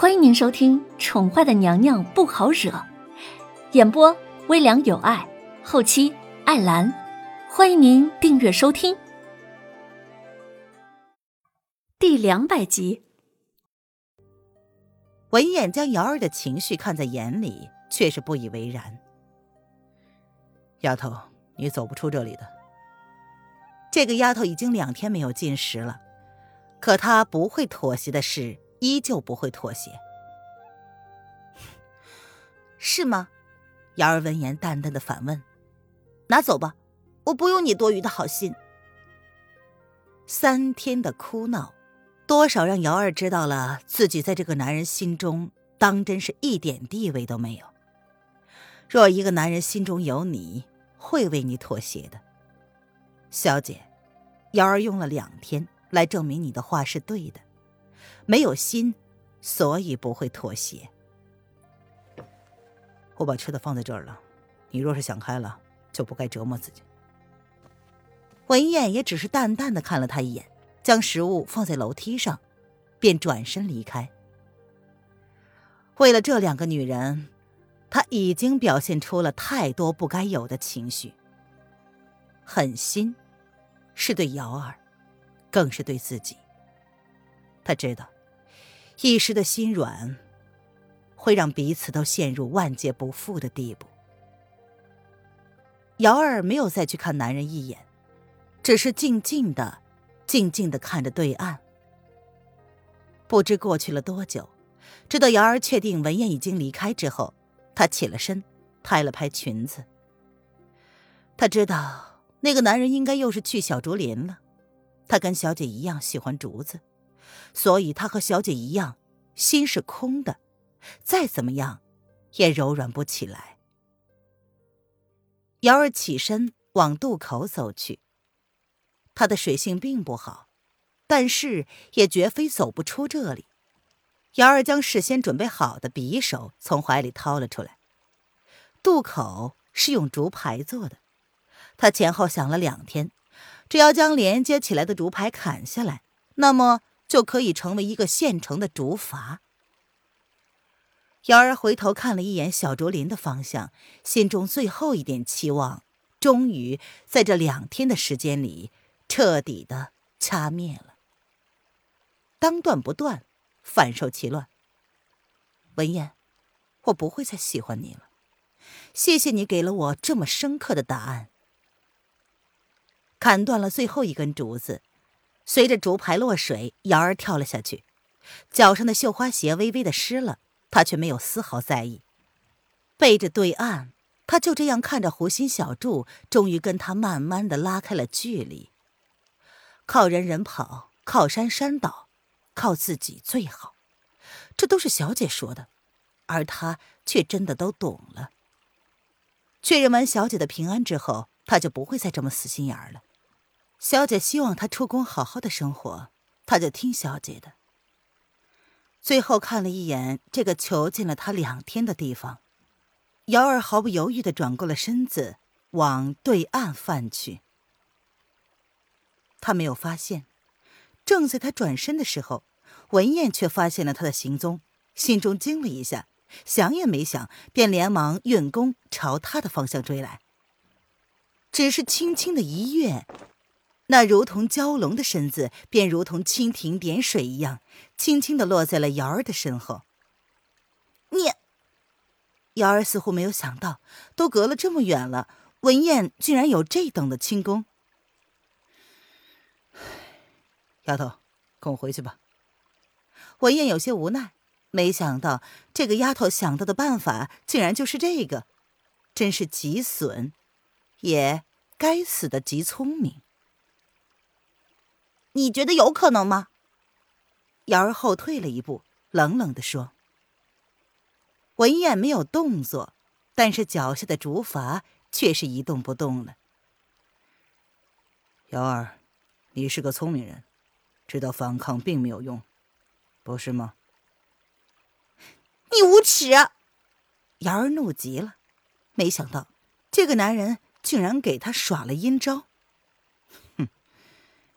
欢迎您收听《宠坏的娘娘不好惹》，演播微凉有爱，后期艾兰。欢迎您订阅收听。第两百集，文燕将瑶儿的情绪看在眼里，却是不以为然。丫头，你走不出这里的。这个丫头已经两天没有进食了，可她不会妥协的事，依旧不会妥协。是吗？瑶儿闻言淡淡的反问：“拿走吧，我不用你多余的好心。”三天的哭闹，多少让瑶儿知道了自己在这个男人心中当真是一点地位都没有。若一个男人心中有你，会为你妥协的。小姐，瑶儿用了两天来证明你的话是对的，没有心，所以不会妥协。我把吃的放在这儿了，你若是想开了，就不该折磨自己。文燕也只是淡淡的看了他一眼，将食物放在楼梯上，便转身离开。为了这两个女人，他已经表现出了太多不该有的情绪。狠心，是对瑶儿，更是对自己。他知道，一时的心软，会让彼此都陷入万劫不复的地步。瑶儿没有再去看男人一眼，只是静静的、静静的看着对岸。不知过去了多久，直到瑶儿确定文燕已经离开之后，她起了身，拍了拍裙子。她知道。那个男人应该又是去小竹林了，他跟小姐一样喜欢竹子，所以他和小姐一样，心是空的，再怎么样，也柔软不起来。瑶儿起身往渡口走去，他的水性并不好，但是也绝非走不出这里。瑶儿将事先准备好的匕首从怀里掏了出来，渡口是用竹排做的。他前后想了两天，只要将连接起来的竹排砍下来，那么就可以成为一个现成的竹筏。瑶儿回头看了一眼小竹林的方向，心中最后一点期望，终于在这两天的时间里彻底的掐灭了。当断不断，反受其乱。文燕，我不会再喜欢你了。谢谢你给了我这么深刻的答案。砍断了最后一根竹子，随着竹排落水，瑶儿跳了下去，脚上的绣花鞋微微的湿了，她却没有丝毫在意。背着对岸，他就这样看着湖心小筑，终于跟他慢慢的拉开了距离。靠人人跑，靠山山倒，靠自己最好，这都是小姐说的，而他却真的都懂了。确认完小姐的平安之后，他就不会再这么死心眼儿了。小姐希望他出宫好好的生活，他就听小姐的。最后看了一眼这个囚禁了他两天的地方，瑶儿毫不犹豫的转过了身子，往对岸翻去。他没有发现，正在他转身的时候，文燕却发现了他的行踪，心中惊了一下，想也没想，便连忙运功朝他的方向追来。只是轻轻的一跃。那如同蛟龙的身子，便如同蜻蜓点水一样，轻轻的落在了瑶儿的身后。你，瑶儿似乎没有想到，都隔了这么远了，文燕竟然有这等的轻功。丫头，跟我回去吧。文燕有些无奈，没想到这个丫头想到的办法竟然就是这个，真是极损，也该死的极聪明。你觉得有可能吗？瑶儿后退了一步，冷冷的说。文燕没有动作，但是脚下的竹筏却是一动不动了。瑶儿，你是个聪明人，知道反抗并没有用，不是吗？你无耻！瑶儿怒极了，没想到这个男人竟然给他耍了阴招。哼，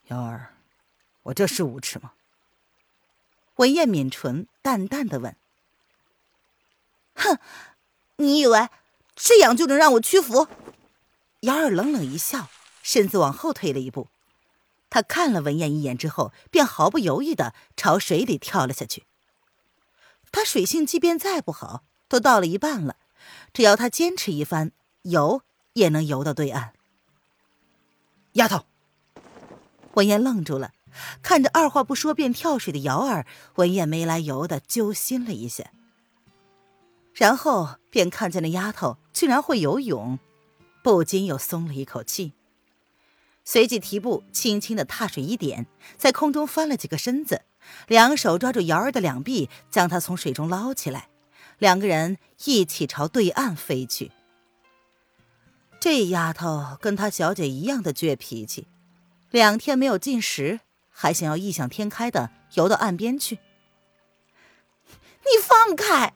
瑶儿。我这是无耻吗？文燕抿唇，淡淡的问：“哼，你以为这样就能让我屈服？”姚儿冷冷一笑，身子往后退了一步。他看了文燕一眼之后，便毫不犹豫的朝水里跳了下去。他水性即便再不好，都到了一半了，只要他坚持一番，游也能游到对岸。丫头，文燕愣住了。看着二话不说便跳水的瑶儿，文燕没来由的揪心了一下，然后便看见那丫头居然会游泳，不禁又松了一口气。随即提步轻轻的踏水一点，在空中翻了几个身子，两手抓住瑶儿的两臂，将她从水中捞起来，两个人一起朝对岸飞去。这丫头跟她小姐一样的倔脾气，两天没有进食。还想要异想天开的游到岸边去？你放开！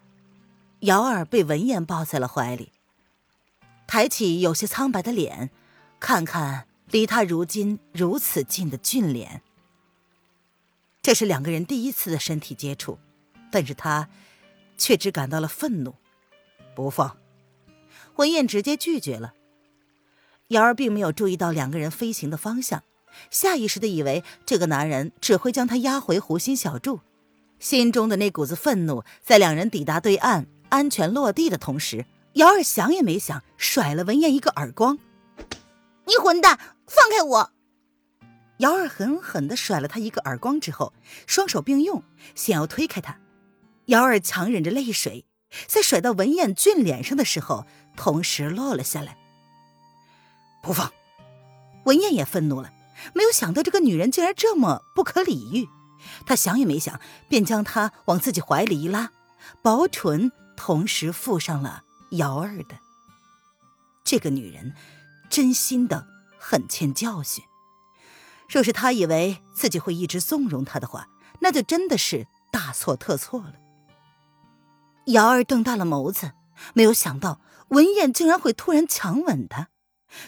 瑶儿被文燕抱在了怀里，抬起有些苍白的脸，看看离他如今如此近的俊脸。这是两个人第一次的身体接触，但是他却只感到了愤怒，不放。文燕直接拒绝了。瑶儿并没有注意到两个人飞行的方向。下意识的以为这个男人只会将她押回湖心小筑，心中的那股子愤怒，在两人抵达对岸、安全落地的同时，姚儿想也没想，甩了文燕一个耳光：“你混蛋，放开我！”姚儿狠狠的甩了他一个耳光之后，双手并用，想要推开他。姚儿强忍着泪水，在甩到文燕俊脸上的时候，同时落了下来。不放！文燕也愤怒了。没有想到这个女人竟然这么不可理喻，他想也没想，便将她往自己怀里一拉，薄唇同时附上了瑶儿的。这个女人真心的很欠教训。若是他以为自己会一直纵容她的话，那就真的是大错特错了。瑶儿瞪大了眸子，没有想到文燕竟然会突然强吻她，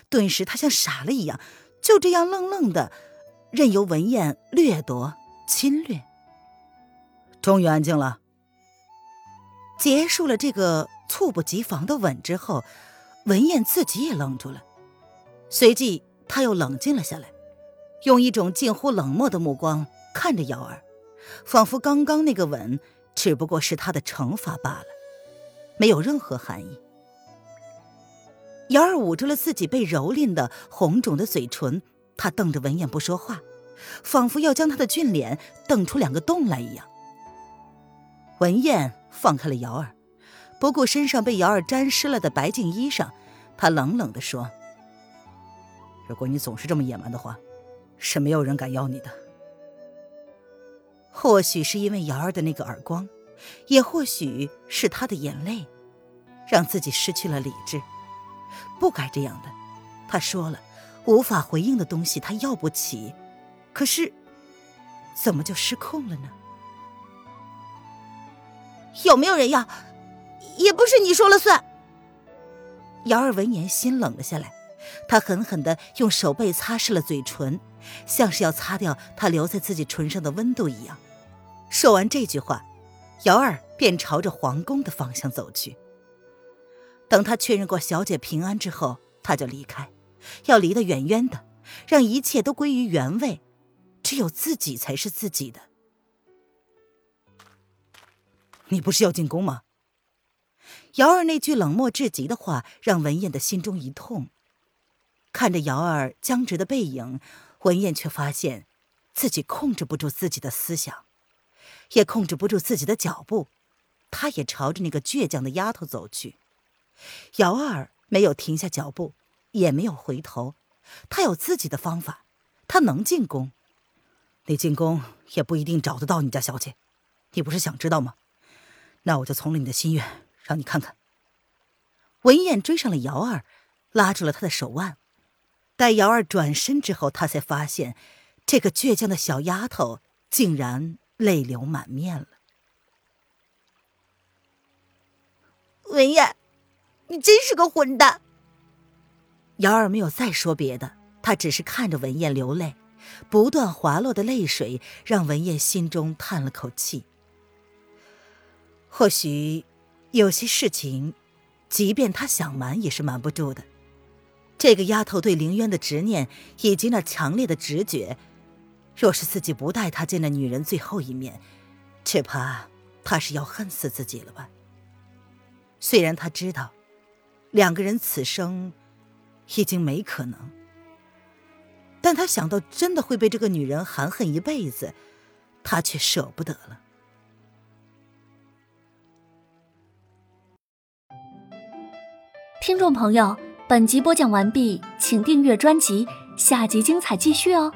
顿时他像傻了一样。就这样愣愣的，任由文燕掠夺、侵略。终于安静了。结束了这个猝不及防的吻之后，文燕自己也愣住了，随即她又冷静了下来，用一种近乎冷漠的目光看着瑶儿，仿佛刚刚那个吻只不过是她的惩罚罢了，没有任何含义。瑶儿捂住了自己被蹂躏的红肿的嘴唇，她瞪着文燕不说话，仿佛要将她的俊脸瞪出两个洞来一样。文燕放开了瑶儿，不顾身上被瑶儿沾湿了的白净衣裳，她冷冷地说：“如果你总是这么野蛮的话，是没有人敢要你的。”或许是因为瑶儿的那个耳光，也或许是她的眼泪，让自己失去了理智。不该这样的，他说了，无法回应的东西他要不起，可是，怎么就失控了呢？有没有人要？也不是你说了算。姚儿闻言心冷了下来，他狠狠的用手背擦拭了嘴唇，像是要擦掉他留在自己唇上的温度一样。说完这句话，姚儿便朝着皇宫的方向走去。等他确认过小姐平安之后，他就离开，要离得远远的，让一切都归于原位，只有自己才是自己的。你不是要进宫吗？瑶儿那句冷漠至极的话，让文燕的心中一痛。看着瑶儿僵直的背影，文燕却发现自己控制不住自己的思想，也控制不住自己的脚步，她也朝着那个倔强的丫头走去。瑶儿没有停下脚步，也没有回头。他有自己的方法，他能进宫。你进宫也不一定找得到你家小姐，你不是想知道吗？那我就从了你的心愿，让你看看。文燕追上了瑶儿，拉住了她的手腕。待瑶儿转身之后，他才发现，这个倔强的小丫头竟然泪流满面了。文燕。你真是个混蛋！瑶儿没有再说别的，她只是看着文燕流泪，不断滑落的泪水让文燕心中叹了口气。或许，有些事情，即便他想瞒也是瞒不住的。这个丫头对凌渊的执念以及那强烈的直觉，若是自己不带她见那女人最后一面，只怕她是要恨死自己了吧。虽然他知道，两个人此生已经没可能，但他想到真的会被这个女人含恨一辈子，他却舍不得了。听众朋友，本集播讲完毕，请订阅专辑，下集精彩继续哦。